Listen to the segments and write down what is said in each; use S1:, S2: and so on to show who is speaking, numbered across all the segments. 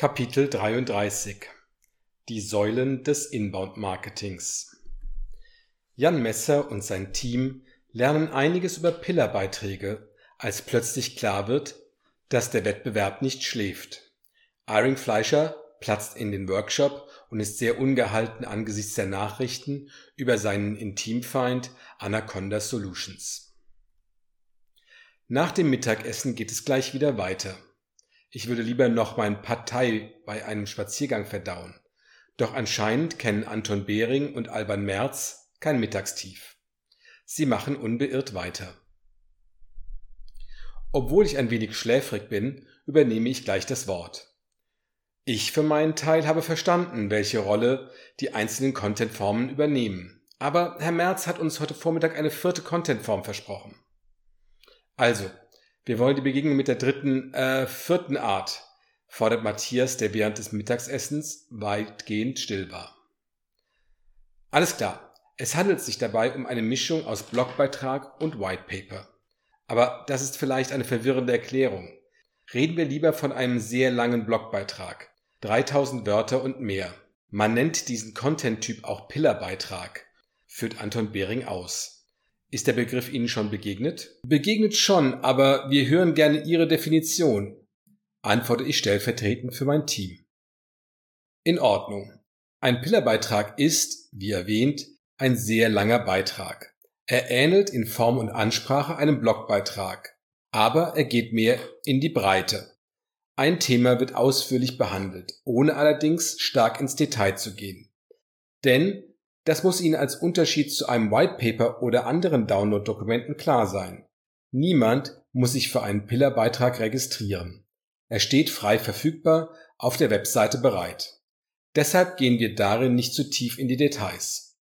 S1: Kapitel 33 Die Säulen des Inbound-Marketings Jan Messer und sein Team lernen einiges über Pillarbeiträge, als plötzlich klar wird, dass der Wettbewerb nicht schläft. Iring Fleischer platzt in den Workshop und ist sehr ungehalten angesichts der Nachrichten über seinen Intimfeind Anaconda Solutions. Nach dem Mittagessen geht es gleich wieder weiter. Ich würde lieber noch mein Partei bei einem Spaziergang verdauen. Doch anscheinend kennen Anton Behring und Alban Merz kein Mittagstief. Sie machen unbeirrt weiter. Obwohl ich ein wenig schläfrig bin, übernehme ich gleich das Wort. Ich für meinen Teil habe verstanden, welche Rolle die einzelnen Contentformen übernehmen. Aber Herr Merz hat uns heute Vormittag eine vierte Contentform versprochen. Also, wir wollen die Begegnung mit der dritten, äh, vierten Art, fordert Matthias, der während des Mittagessens weitgehend still war. Alles klar. Es handelt sich dabei um eine Mischung aus Blogbeitrag und White Paper. Aber das ist vielleicht eine verwirrende Erklärung. Reden wir lieber von einem sehr langen Blogbeitrag. 3000 Wörter und mehr. Man nennt diesen Content-Typ auch Pillerbeitrag, führt Anton Behring aus. Ist der Begriff Ihnen schon begegnet? Begegnet schon, aber wir hören gerne Ihre Definition, antworte ich stellvertretend für mein Team. In Ordnung. Ein Pillerbeitrag ist, wie erwähnt, ein sehr langer Beitrag. Er ähnelt in Form und Ansprache einem Blogbeitrag, aber er geht mehr in die Breite. Ein Thema wird ausführlich behandelt, ohne allerdings stark ins Detail zu gehen. Denn das muss Ihnen als Unterschied zu einem White Paper oder anderen Download-Dokumenten klar sein. Niemand muss sich für einen Pillar-Beitrag registrieren. Er steht frei verfügbar auf der Webseite bereit. Deshalb gehen wir darin nicht zu tief in die Details.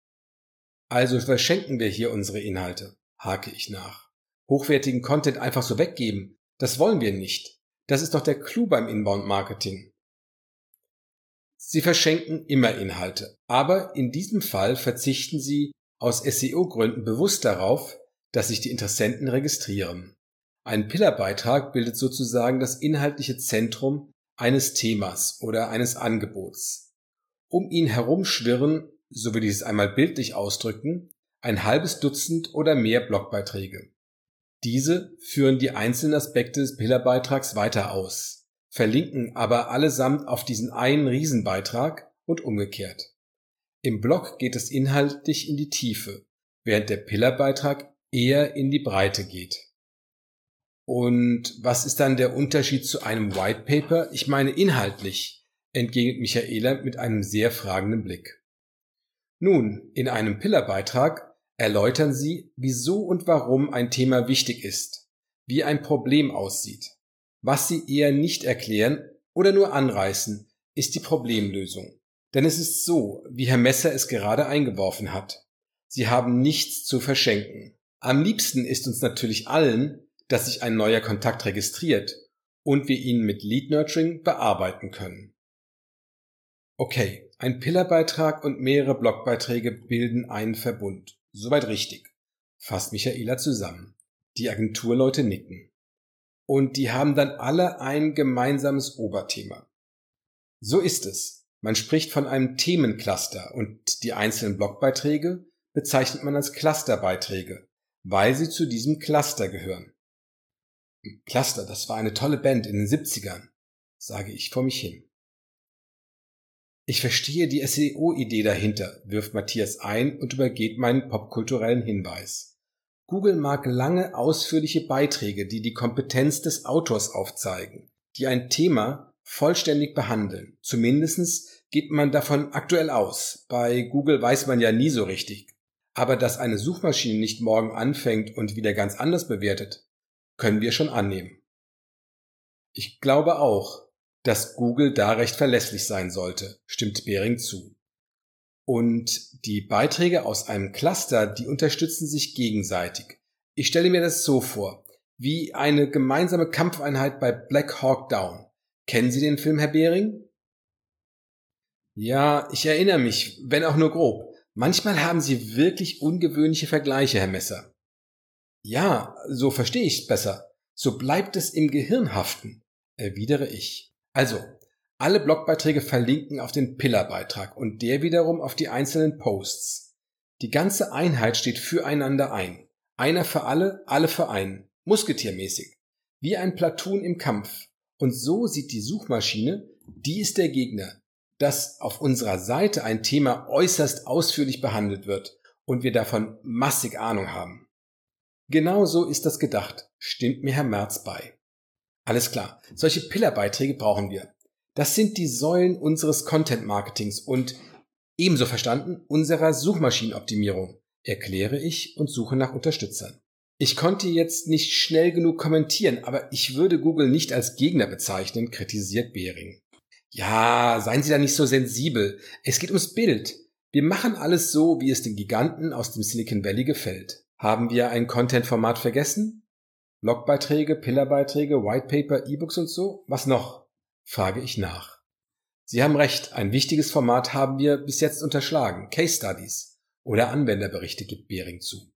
S1: Also verschenken wir hier unsere Inhalte, hake ich nach. Hochwertigen Content einfach so weggeben, das wollen wir nicht. Das ist doch der Clou beim Inbound Marketing. Sie verschenken immer Inhalte, aber in diesem Fall verzichten Sie aus SEO-Gründen bewusst darauf, dass sich die Interessenten registrieren. Ein Pillerbeitrag bildet sozusagen das inhaltliche Zentrum eines Themas oder eines Angebots. Um ihn herum schwirren, so will ich es einmal bildlich ausdrücken, ein halbes Dutzend oder mehr Blogbeiträge. Diese führen die einzelnen Aspekte des Pillerbeitrags weiter aus verlinken aber allesamt auf diesen einen Riesenbeitrag und umgekehrt. Im Blog geht es inhaltlich in die Tiefe, während der Pillerbeitrag eher in die Breite geht. Und was ist dann der Unterschied zu einem White Paper? Ich meine inhaltlich, entgegnet Michaela mit einem sehr fragenden Blick. Nun, in einem Pillerbeitrag erläutern Sie, wieso und warum ein Thema wichtig ist, wie ein Problem aussieht. Was sie eher nicht erklären oder nur anreißen, ist die Problemlösung. Denn es ist so, wie Herr Messer es gerade eingeworfen hat. Sie haben nichts zu verschenken. Am liebsten ist uns natürlich allen, dass sich ein neuer Kontakt registriert und wir ihn mit Lead Nurturing bearbeiten können. Okay, ein Pillerbeitrag und mehrere Blogbeiträge bilden einen Verbund. Soweit richtig. Fasst Michaela zusammen. Die Agenturleute nicken und die haben dann alle ein gemeinsames Oberthema. So ist es. Man spricht von einem Themencluster und die einzelnen Blogbeiträge bezeichnet man als Clusterbeiträge, weil sie zu diesem Cluster gehören. Cluster, das war eine tolle Band in den 70ern, sage ich vor mich hin. Ich verstehe die SEO-Idee dahinter, wirft Matthias ein und übergeht meinen popkulturellen Hinweis. Google mag lange, ausführliche Beiträge, die die Kompetenz des Autors aufzeigen, die ein Thema vollständig behandeln. Zumindestens geht man davon aktuell aus. Bei Google weiß man ja nie so richtig. Aber dass eine Suchmaschine nicht morgen anfängt und wieder ganz anders bewertet, können wir schon annehmen. Ich glaube auch, dass Google da recht verlässlich sein sollte, stimmt Behring zu. Und die Beiträge aus einem Cluster, die unterstützen sich gegenseitig. Ich stelle mir das so vor, wie eine gemeinsame Kampfeinheit bei Black Hawk Down. Kennen Sie den Film, Herr Behring? Ja, ich erinnere mich, wenn auch nur grob. Manchmal haben Sie wirklich ungewöhnliche Vergleiche, Herr Messer. Ja, so verstehe ich's besser. So bleibt es im Gehirn haften, erwidere ich. Also, Alle Blogbeiträge verlinken auf den Pillar-Beitrag und der wiederum auf die einzelnen Posts. Die ganze Einheit steht füreinander ein. Einer für alle, alle für einen. Musketiermäßig. Wie ein Platoon im Kampf. Und so sieht die Suchmaschine, die ist der Gegner, dass auf unserer Seite ein Thema äußerst ausführlich behandelt wird und wir davon massig Ahnung haben. Genau so ist das gedacht, stimmt mir Herr Merz bei. Alles klar, solche Pillarbeiträge brauchen wir. Das sind die Säulen unseres Content-Marketings und ebenso verstanden unserer Suchmaschinenoptimierung, erkläre ich und suche nach Unterstützern. Ich konnte jetzt nicht schnell genug kommentieren, aber ich würde Google nicht als Gegner bezeichnen, kritisiert Behring. Ja, seien Sie da nicht so sensibel. Es geht ums Bild. Wir machen alles so, wie es den Giganten aus dem Silicon Valley gefällt. Haben wir ein Content-Format vergessen? Blogbeiträge, Pillarbeiträge, Whitepaper, E-Books und so? Was noch? Frage ich nach. Sie haben recht, ein wichtiges Format haben wir bis jetzt unterschlagen. Case Studies oder Anwenderberichte gibt Behring zu.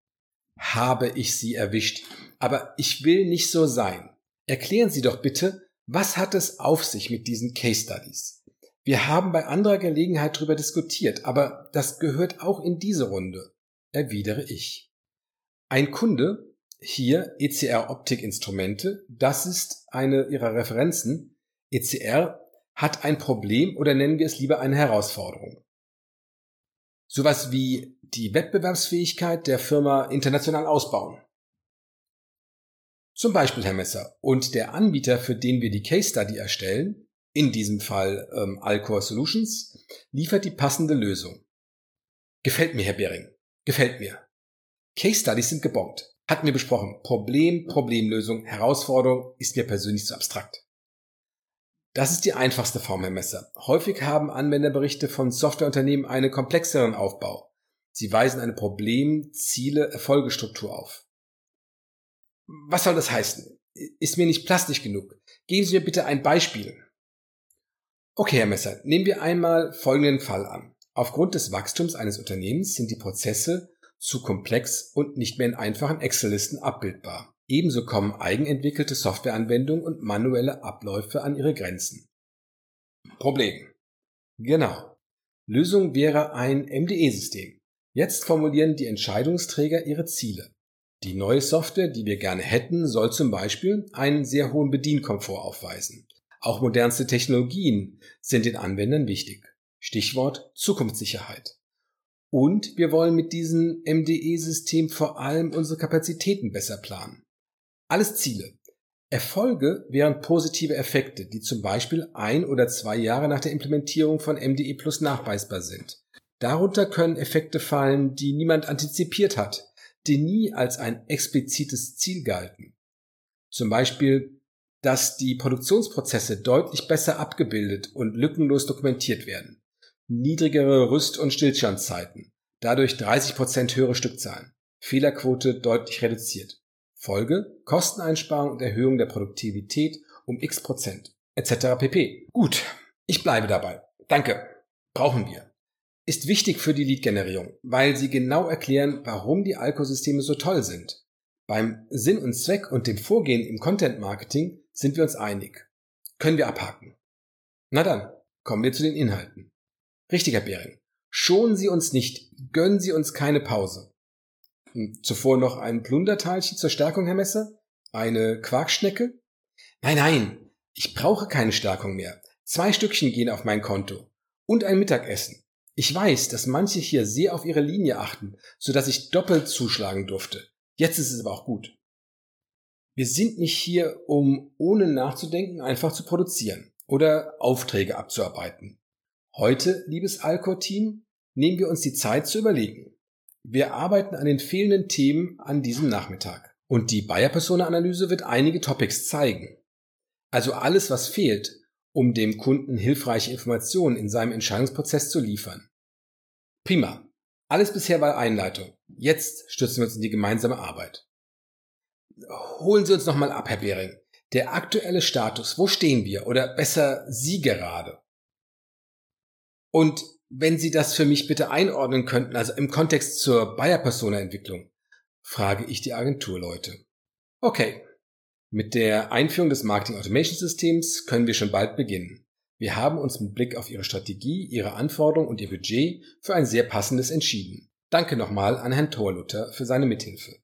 S1: Habe ich Sie erwischt. Aber ich will nicht so sein. Erklären Sie doch bitte, was hat es auf sich mit diesen Case Studies? Wir haben bei anderer Gelegenheit darüber diskutiert, aber das gehört auch in diese Runde, erwidere ich. Ein Kunde, hier ECR Optik Instrumente, das ist eine ihrer Referenzen. ECR hat ein Problem oder nennen wir es lieber eine Herausforderung. Sowas wie die Wettbewerbsfähigkeit der Firma international ausbauen. Zum Beispiel, Herr Messer. Und der Anbieter, für den wir die Case Study erstellen, in diesem Fall ähm, Alcor Solutions, liefert die passende Lösung. Gefällt mir, Herr Behring. Gefällt mir. Case Studies sind gebongt. Hatten wir besprochen. Problem, Problemlösung, Herausforderung ist mir persönlich zu abstrakt. Das ist die einfachste Form, Herr Messer. Häufig haben Anwenderberichte von Softwareunternehmen einen komplexeren Aufbau. Sie weisen eine Problem-, Ziele-, Erfolgestruktur auf. Was soll das heißen? Ist mir nicht plastisch genug. Geben Sie mir bitte ein Beispiel. Okay, Herr Messer, nehmen wir einmal folgenden Fall an. Aufgrund des Wachstums eines Unternehmens sind die Prozesse zu komplex und nicht mehr in einfachen Excel-Listen abbildbar. Ebenso kommen eigenentwickelte Softwareanwendungen und manuelle Abläufe an ihre Grenzen. Problem. Genau. Lösung wäre ein MDE-System. Jetzt formulieren die Entscheidungsträger ihre Ziele. Die neue Software, die wir gerne hätten, soll zum Beispiel einen sehr hohen Bedienkomfort aufweisen. Auch modernste Technologien sind den Anwendern wichtig. Stichwort Zukunftssicherheit. Und wir wollen mit diesem MDE-System vor allem unsere Kapazitäten besser planen. Alles Ziele. Erfolge wären positive Effekte, die zum Beispiel ein oder zwei Jahre nach der Implementierung von MDE Plus nachweisbar sind. Darunter können Effekte fallen, die niemand antizipiert hat, die nie als ein explizites Ziel galten. Zum Beispiel, dass die Produktionsprozesse deutlich besser abgebildet und lückenlos dokumentiert werden. Niedrigere Rüst- und Stillstandszeiten. Dadurch 30 Prozent höhere Stückzahlen. Fehlerquote deutlich reduziert. Folge Kosteneinsparung und Erhöhung der Produktivität um x Prozent. Etc. pp. Gut, ich bleibe dabei. Danke. Brauchen wir ist wichtig für die Lead-Generierung, weil sie genau erklären, warum die Alko-Systeme so toll sind. Beim Sinn und Zweck und dem Vorgehen im Content-Marketing sind wir uns einig. Können wir abhaken. Na dann, kommen wir zu den Inhalten. Richtiger Bering. Schonen Sie uns nicht, gönnen Sie uns keine Pause. Hm, zuvor noch ein Plunderteilchen zur Stärkung, Herr Messer? Eine Quarkschnecke? Nein, nein, ich brauche keine Stärkung mehr. Zwei Stückchen gehen auf mein Konto. Und ein Mittagessen. Ich weiß, dass manche hier sehr auf ihre Linie achten, so dass ich doppelt zuschlagen durfte. Jetzt ist es aber auch gut. Wir sind nicht hier, um ohne nachzudenken einfach zu produzieren oder Aufträge abzuarbeiten. Heute, liebes Alcor-Team, nehmen wir uns die Zeit zu überlegen. Wir arbeiten an den fehlenden Themen an diesem Nachmittag. Und die Buyer-Persona-Analyse wird einige Topics zeigen. Also alles, was fehlt, um dem Kunden hilfreiche Informationen in seinem Entscheidungsprozess zu liefern. Prima. Alles bisher war Einleitung. Jetzt stürzen wir uns in die gemeinsame Arbeit. Holen Sie uns nochmal ab, Herr Behring. Der aktuelle Status, wo stehen wir? Oder besser Sie gerade? Und wenn Sie das für mich bitte einordnen könnten, also im Kontext zur Bayer-Persona-Entwicklung, frage ich die Agenturleute. Okay. Mit der Einführung des Marketing Automation Systems können wir schon bald beginnen. Wir haben uns mit Blick auf Ihre Strategie, Ihre Anforderungen und Ihr Budget für ein sehr passendes entschieden. Danke nochmal an Herrn Thorluther für seine Mithilfe.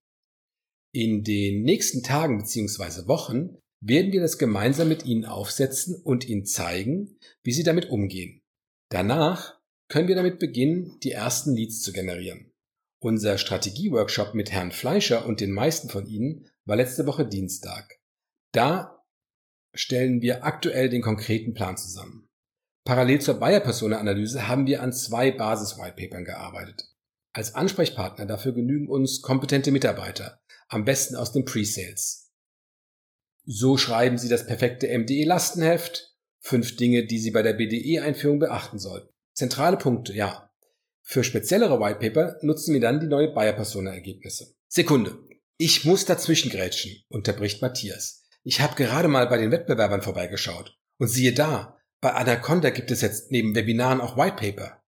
S1: In den nächsten Tagen bzw. Wochen werden wir das gemeinsam mit Ihnen aufsetzen und Ihnen zeigen, wie Sie damit umgehen. Danach können wir damit beginnen, die ersten Leads zu generieren. Unser Strategieworkshop mit Herrn Fleischer und den meisten von Ihnen war letzte Woche Dienstag. Da stellen wir aktuell den konkreten Plan zusammen. Parallel zur Buyer-Persona-Analyse haben wir an zwei Basis-Whitepapern gearbeitet. Als Ansprechpartner dafür genügen uns kompetente Mitarbeiter, am besten aus den Pre-Sales. So schreiben Sie das perfekte MDE-Lastenheft, fünf Dinge, die Sie bei der BDE-Einführung beachten sollten. Zentrale Punkte, ja. Für speziellere Whitepaper nutzen wir dann die neue Buyer-Persona-Ergebnisse. Sekunde. Ich muss dazwischen grätschen, unterbricht Matthias. Ich habe gerade mal bei den Wettbewerbern vorbeigeschaut. Und siehe da, bei Anaconda gibt es jetzt neben Webinaren auch Whitepaper.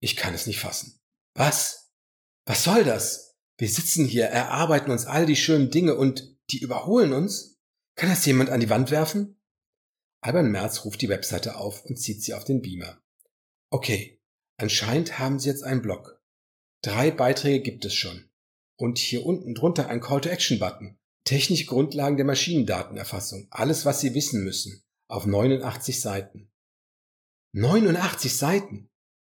S1: Ich kann es nicht fassen. Was? Was soll das? Wir sitzen hier, erarbeiten uns all die schönen Dinge und die überholen uns? Kann das jemand an die Wand werfen? Albert Merz ruft die Webseite auf und zieht sie auf den Beamer. Okay, anscheinend haben sie jetzt einen Blog. Drei Beiträge gibt es schon. Und hier unten drunter ein Call-to-Action-Button. Technische Grundlagen der Maschinendatenerfassung. Alles, was Sie wissen müssen. Auf 89 Seiten. 89 Seiten?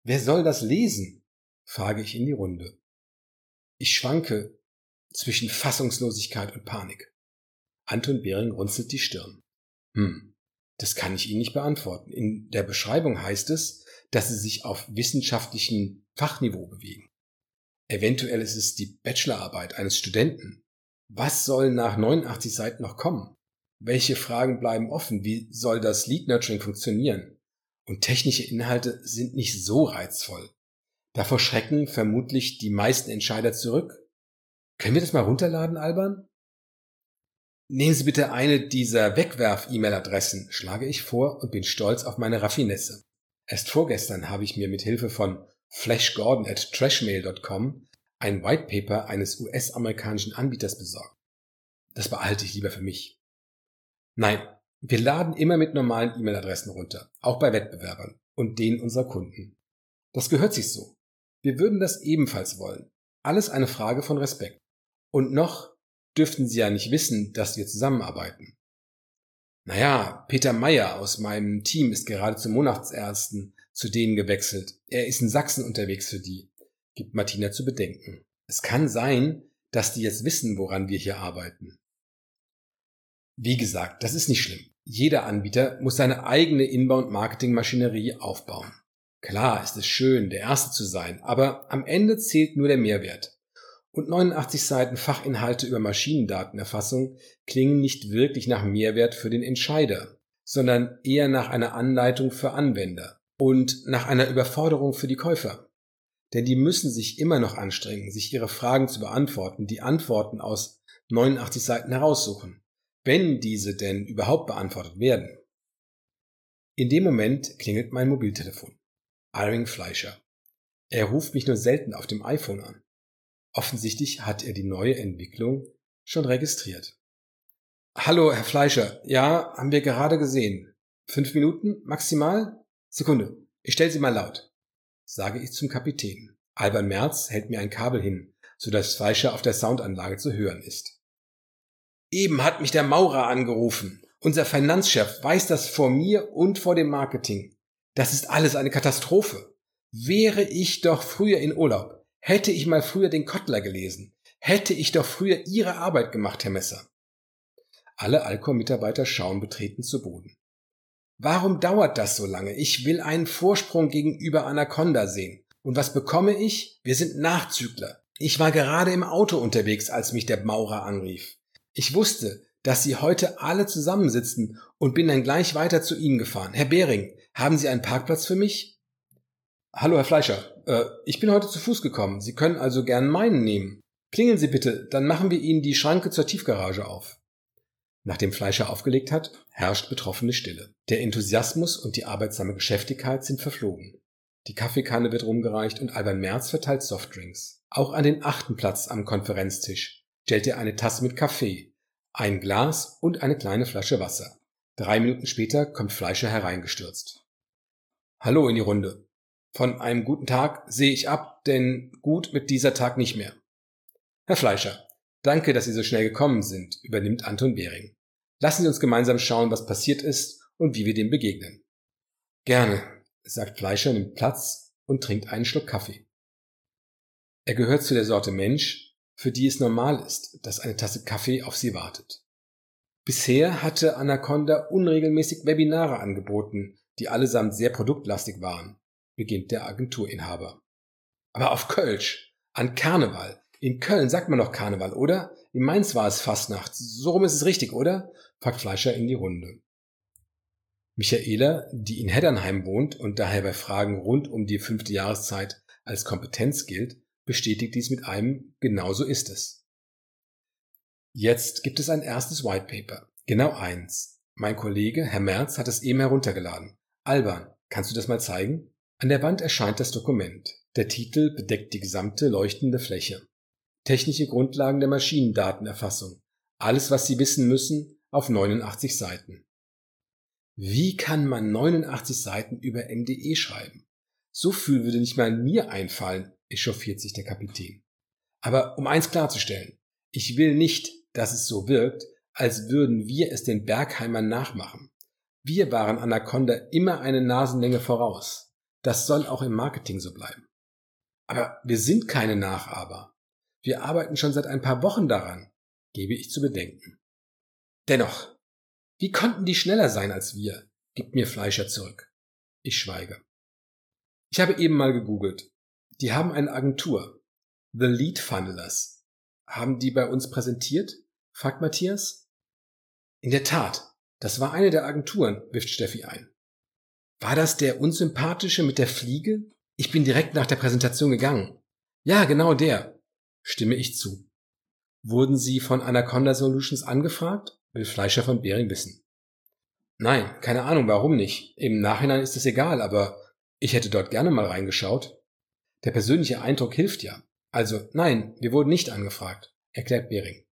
S1: Wer soll das lesen? frage ich in die Runde. Ich schwanke zwischen Fassungslosigkeit und Panik. Anton Behring runzelt die Stirn. Hm, das kann ich Ihnen nicht beantworten. In der Beschreibung heißt es, dass Sie sich auf wissenschaftlichem Fachniveau bewegen. Eventuell ist es die Bachelorarbeit eines Studenten. Was soll nach 89 Seiten noch kommen? Welche Fragen bleiben offen? Wie soll das Lead Nurturing funktionieren? Und technische Inhalte sind nicht so reizvoll. Davor schrecken vermutlich die meisten Entscheider zurück. Können wir das mal runterladen, Alban? Nehmen Sie bitte eine dieser Wegwerf-E-Mail-Adressen, schlage ich vor und bin stolz auf meine Raffinesse. Erst vorgestern habe ich mir mit Hilfe von flashgordon at trashmail.com ein Whitepaper eines US-amerikanischen Anbieters besorgt. Das behalte ich lieber für mich. Nein, wir laden immer mit normalen E-Mail-Adressen runter, auch bei Wettbewerbern und denen unserer Kunden. Das gehört sich so. Wir würden das ebenfalls wollen. Alles eine Frage von Respekt. Und noch dürften Sie ja nicht wissen, dass wir zusammenarbeiten. Naja, Peter Meyer aus meinem Team ist gerade zum Monatsersten zu denen gewechselt. Er ist in Sachsen unterwegs für die, gibt Martina zu bedenken. Es kann sein, dass die jetzt wissen, woran wir hier arbeiten. Wie gesagt, das ist nicht schlimm. Jeder Anbieter muss seine eigene Inbound-Marketing-Maschinerie aufbauen. Klar ist es schön, der Erste zu sein, aber am Ende zählt nur der Mehrwert und 89 Seiten Fachinhalte über Maschinendatenerfassung klingen nicht wirklich nach Mehrwert für den Entscheider, sondern eher nach einer Anleitung für Anwender und nach einer Überforderung für die Käufer. Denn die müssen sich immer noch anstrengen, sich ihre Fragen zu beantworten, die Antworten aus 89 Seiten heraussuchen, wenn diese denn überhaupt beantwortet werden. In dem Moment klingelt mein Mobiltelefon. Irving Fleischer. Er ruft mich nur selten auf dem iPhone an. Offensichtlich hat er die neue Entwicklung schon registriert. Hallo, Herr Fleischer. Ja, haben wir gerade gesehen. Fünf Minuten maximal? Sekunde. Ich stelle Sie mal laut. Sage ich zum Kapitän. Albert Merz hält mir ein Kabel hin, so dass Fleischer auf der Soundanlage zu hören ist. Eben hat mich der Maurer angerufen. Unser Finanzchef weiß das vor mir und vor dem Marketing. Das ist alles eine Katastrophe. Wäre ich doch früher in Urlaub, Hätte ich mal früher den Kottler gelesen, hätte ich doch früher Ihre Arbeit gemacht, Herr Messer. Alle Alcor-Mitarbeiter schauen betreten zu Boden. Warum dauert das so lange? Ich will einen Vorsprung gegenüber Anaconda sehen. Und was bekomme ich? Wir sind Nachzügler. Ich war gerade im Auto unterwegs, als mich der Maurer anrief. Ich wusste, dass Sie heute alle zusammensitzen und bin dann gleich weiter zu Ihnen gefahren. Herr Behring, haben Sie einen Parkplatz für mich? Hallo, Herr Fleischer. Äh, ich bin heute zu Fuß gekommen. Sie können also gern meinen nehmen. Klingeln Sie bitte, dann machen wir Ihnen die Schranke zur Tiefgarage auf. Nachdem Fleischer aufgelegt hat, herrscht betroffene Stille. Der Enthusiasmus und die arbeitsame Geschäftigkeit sind verflogen. Die Kaffeekanne wird rumgereicht und Albert Merz verteilt Softdrinks. Auch an den achten Platz am Konferenztisch stellt er eine Tasse mit Kaffee, ein Glas und eine kleine Flasche Wasser. Drei Minuten später kommt Fleischer hereingestürzt. Hallo in die Runde. Von einem guten Tag sehe ich ab, denn gut mit dieser Tag nicht mehr. Herr Fleischer, danke, dass Sie so schnell gekommen sind, übernimmt Anton Behring. Lassen Sie uns gemeinsam schauen, was passiert ist und wie wir dem begegnen. Gerne, sagt Fleischer, nimmt Platz und trinkt einen Schluck Kaffee. Er gehört zu der Sorte Mensch, für die es normal ist, dass eine Tasse Kaffee auf sie wartet. Bisher hatte Anaconda unregelmäßig Webinare angeboten, die allesamt sehr produktlastig waren, beginnt der Agenturinhaber. Aber auf Kölsch, an Karneval. In Köln sagt man doch Karneval, oder? In Mainz war es Fastnacht. So rum ist es richtig, oder? fragt Fleischer in die Runde. Michaela, die in Heddernheim wohnt und daher bei Fragen rund um die fünfte Jahreszeit als Kompetenz gilt, bestätigt dies mit einem Genauso ist es. Jetzt gibt es ein erstes White Paper. Genau eins. Mein Kollege, Herr Merz, hat es eben heruntergeladen. Alban, kannst du das mal zeigen? An der Wand erscheint das Dokument. Der Titel bedeckt die gesamte leuchtende Fläche. Technische Grundlagen der Maschinendatenerfassung. Alles, was Sie wissen müssen, auf 89 Seiten. Wie kann man 89 Seiten über MDE schreiben? So viel würde nicht mal mir einfallen, echauffiert sich der Kapitän. Aber um eins klarzustellen, ich will nicht, dass es so wirkt, als würden wir es den Bergheimern nachmachen. Wir waren Anaconda immer eine Nasenlänge voraus. Das soll auch im Marketing so bleiben. Aber wir sind keine Nachaber. Wir arbeiten schon seit ein paar Wochen daran, gebe ich zu bedenken. Dennoch, wie konnten die schneller sein als wir? gibt mir Fleischer zurück. Ich schweige. Ich habe eben mal gegoogelt. Die haben eine Agentur. The Lead Funnelers. Haben die bei uns präsentiert? fragt Matthias. In der Tat. Das war eine der Agenturen, wirft Steffi ein. War das der unsympathische mit der Fliege? Ich bin direkt nach der Präsentation gegangen. Ja, genau der. Stimme ich zu. Wurden Sie von Anaconda Solutions angefragt? Will Fleischer von Bering wissen. Nein, keine Ahnung, warum nicht. Im Nachhinein ist es egal, aber ich hätte dort gerne mal reingeschaut. Der persönliche Eindruck hilft ja. Also, nein, wir wurden nicht angefragt, erklärt Bering.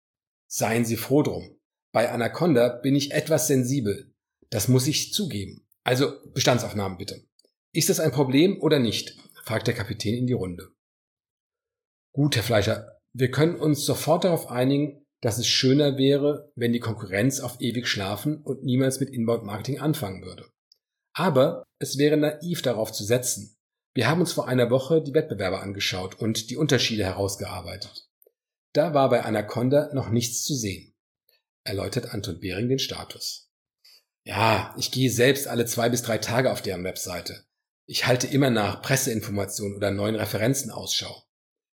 S1: Seien Sie froh drum. Bei Anaconda bin ich etwas sensibel. Das muss ich zugeben. Also, Bestandsaufnahmen bitte. Ist das ein Problem oder nicht? fragt der Kapitän in die Runde. Gut, Herr Fleischer, wir können uns sofort darauf einigen, dass es schöner wäre, wenn die Konkurrenz auf ewig schlafen und niemals mit Inbound Marketing anfangen würde. Aber es wäre naiv darauf zu setzen. Wir haben uns vor einer Woche die Wettbewerber angeschaut und die Unterschiede herausgearbeitet. Da war bei Anaconda noch nichts zu sehen, erläutert Anton Behring den Status. Ja, ich gehe selbst alle zwei bis drei Tage auf deren Webseite. Ich halte immer nach Presseinformationen oder neuen Referenzen Ausschau,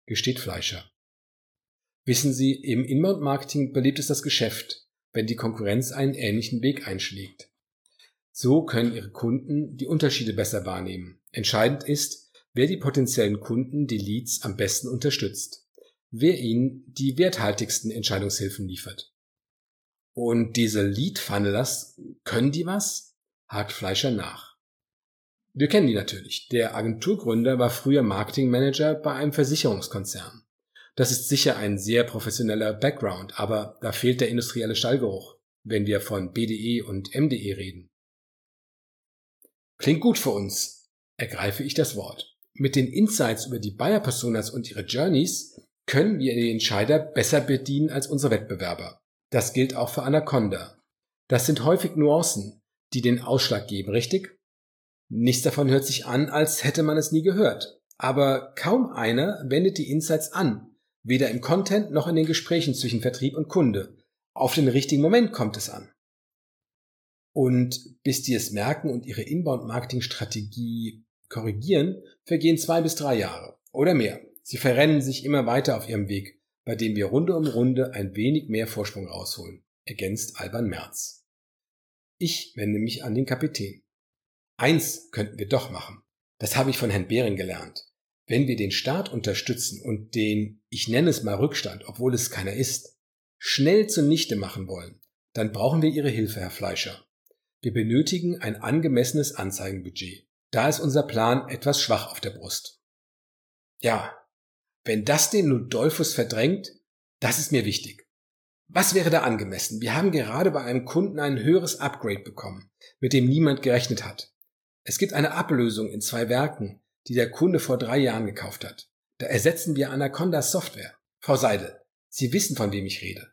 S1: gesteht Fleischer. Wissen Sie, im Inbound-Marketing beliebt ist das Geschäft, wenn die Konkurrenz einen ähnlichen Weg einschlägt. So können Ihre Kunden die Unterschiede besser wahrnehmen. Entscheidend ist, wer die potenziellen Kunden die Leads am besten unterstützt, wer ihnen die werthaltigsten Entscheidungshilfen liefert. Und diese Lead-Funnelers, können die was? hakt Fleischer nach. Wir kennen die natürlich. Der Agenturgründer war früher Marketingmanager bei einem Versicherungskonzern. Das ist sicher ein sehr professioneller Background, aber da fehlt der industrielle Stallgeruch, wenn wir von BDE und MDE reden. Klingt gut für uns, ergreife ich das Wort. Mit den Insights über die Buyer-Personas und ihre Journeys können wir die Entscheider besser bedienen als unsere Wettbewerber. Das gilt auch für Anaconda. Das sind häufig Nuancen, die den Ausschlag geben, richtig? Nichts davon hört sich an, als hätte man es nie gehört. Aber kaum einer wendet die Insights an, weder im Content noch in den Gesprächen zwischen Vertrieb und Kunde. Auf den richtigen Moment kommt es an. Und bis die es merken und ihre Inbound-Marketing-Strategie korrigieren, vergehen zwei bis drei Jahre oder mehr. Sie verrennen sich immer weiter auf ihrem Weg bei dem wir Runde um Runde ein wenig mehr Vorsprung rausholen, ergänzt Alban Merz. Ich wende mich an den Kapitän. Eins könnten wir doch machen. Das habe ich von Herrn Behring gelernt. Wenn wir den Staat unterstützen und den, ich nenne es mal Rückstand, obwohl es keiner ist, schnell zunichte machen wollen, dann brauchen wir Ihre Hilfe, Herr Fleischer. Wir benötigen ein angemessenes Anzeigenbudget. Da ist unser Plan etwas schwach auf der Brust. Ja, wenn das den Ludolphus verdrängt, das ist mir wichtig. Was wäre da angemessen? Wir haben gerade bei einem Kunden ein höheres Upgrade bekommen, mit dem niemand gerechnet hat. Es gibt eine Ablösung in zwei Werken, die der Kunde vor drei Jahren gekauft hat. Da ersetzen wir Anaconda Software. Frau Seidel, Sie wissen, von wem ich rede.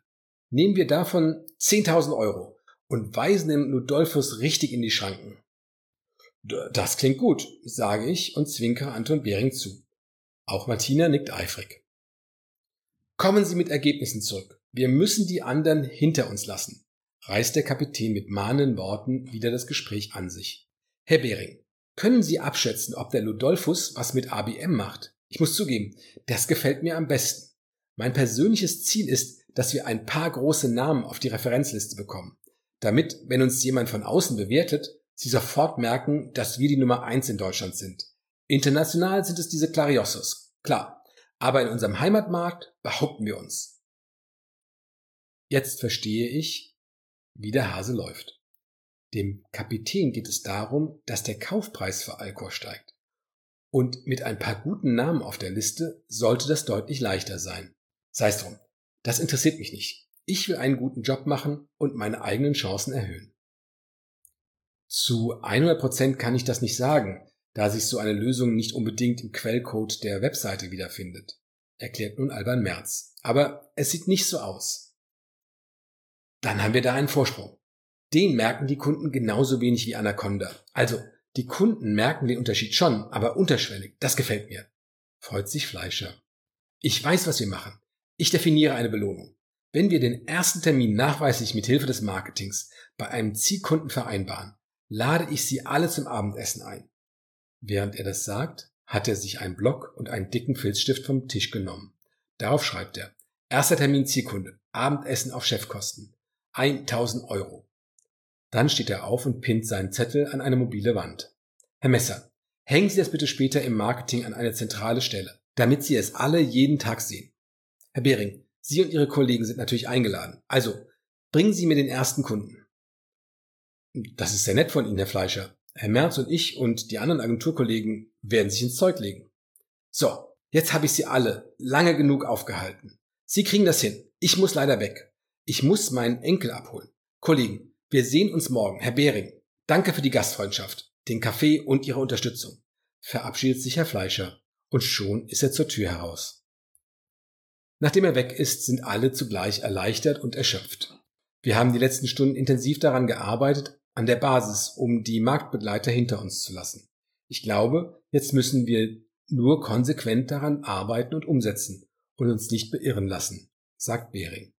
S1: Nehmen wir davon 10.000 Euro und weisen den Ludolphus richtig in die Schranken. Das klingt gut, sage ich und zwinkere Anton Behring zu. Auch Martina nickt eifrig. Kommen Sie mit Ergebnissen zurück. Wir müssen die anderen hinter uns lassen, reißt der Kapitän mit mahnenden Worten wieder das Gespräch an sich. Herr Behring, können Sie abschätzen, ob der Ludolphus was mit ABM macht? Ich muss zugeben, das gefällt mir am besten. Mein persönliches Ziel ist, dass wir ein paar große Namen auf die Referenzliste bekommen, damit, wenn uns jemand von außen bewertet, sie sofort merken, dass wir die Nummer eins in Deutschland sind. International sind es diese Clariossos, klar, aber in unserem Heimatmarkt behaupten wir uns. Jetzt verstehe ich, wie der Hase läuft. Dem Kapitän geht es darum, dass der Kaufpreis für Alkor steigt. Und mit ein paar guten Namen auf der Liste sollte das deutlich leichter sein. Sei es drum. Das interessiert mich nicht. Ich will einen guten Job machen und meine eigenen Chancen erhöhen. Zu 100% kann ich das nicht sagen, da sich so eine Lösung nicht unbedingt im Quellcode der Webseite wiederfindet, erklärt nun Alban Merz. Aber es sieht nicht so aus dann haben wir da einen Vorsprung. Den merken die Kunden genauso wenig wie Anaconda. Also, die Kunden merken den Unterschied schon, aber unterschwellig. Das gefällt mir. Freut sich Fleischer. Ich weiß, was wir machen. Ich definiere eine Belohnung. Wenn wir den ersten Termin nachweislich mit Hilfe des Marketings bei einem Zielkunden vereinbaren, lade ich sie alle zum Abendessen ein. Während er das sagt, hat er sich einen Block und einen dicken Filzstift vom Tisch genommen. Darauf schreibt er, erster Termin Zielkunde, Abendessen auf Chefkosten. 1000 Euro. Dann steht er auf und pinnt seinen Zettel an eine mobile Wand. Herr Messer, hängen Sie das bitte später im Marketing an eine zentrale Stelle, damit Sie es alle jeden Tag sehen. Herr Behring, Sie und Ihre Kollegen sind natürlich eingeladen. Also, bringen Sie mir den ersten Kunden. Das ist sehr nett von Ihnen, Herr Fleischer. Herr Merz und ich und die anderen Agenturkollegen werden sich ins Zeug legen. So, jetzt habe ich Sie alle lange genug aufgehalten. Sie kriegen das hin. Ich muss leider weg. Ich muss meinen Enkel abholen. Kollegen, wir sehen uns morgen. Herr Behring, danke für die Gastfreundschaft, den Kaffee und Ihre Unterstützung. Verabschiedet sich Herr Fleischer und schon ist er zur Tür heraus. Nachdem er weg ist, sind alle zugleich erleichtert und erschöpft. Wir haben die letzten Stunden intensiv daran gearbeitet, an der Basis, um die Marktbegleiter hinter uns zu lassen. Ich glaube, jetzt müssen wir nur konsequent daran arbeiten und umsetzen und uns nicht beirren lassen, sagt Behring.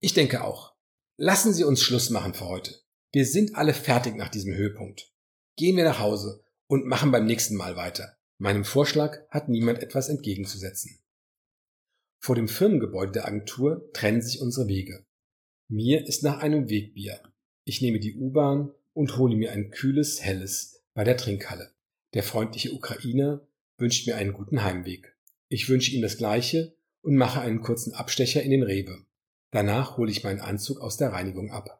S1: Ich denke auch. Lassen Sie uns Schluss machen für heute. Wir sind alle fertig nach diesem Höhepunkt. Gehen wir nach Hause und machen beim nächsten Mal weiter. Meinem Vorschlag hat niemand etwas entgegenzusetzen. Vor dem Firmengebäude der Agentur trennen sich unsere Wege. Mir ist nach einem Wegbier. Ich nehme die U-Bahn und hole mir ein kühles, helles bei der Trinkhalle. Der freundliche Ukrainer wünscht mir einen guten Heimweg. Ich wünsche ihm das Gleiche und mache einen kurzen Abstecher in den Rewe. Danach hole ich meinen Anzug aus der Reinigung ab.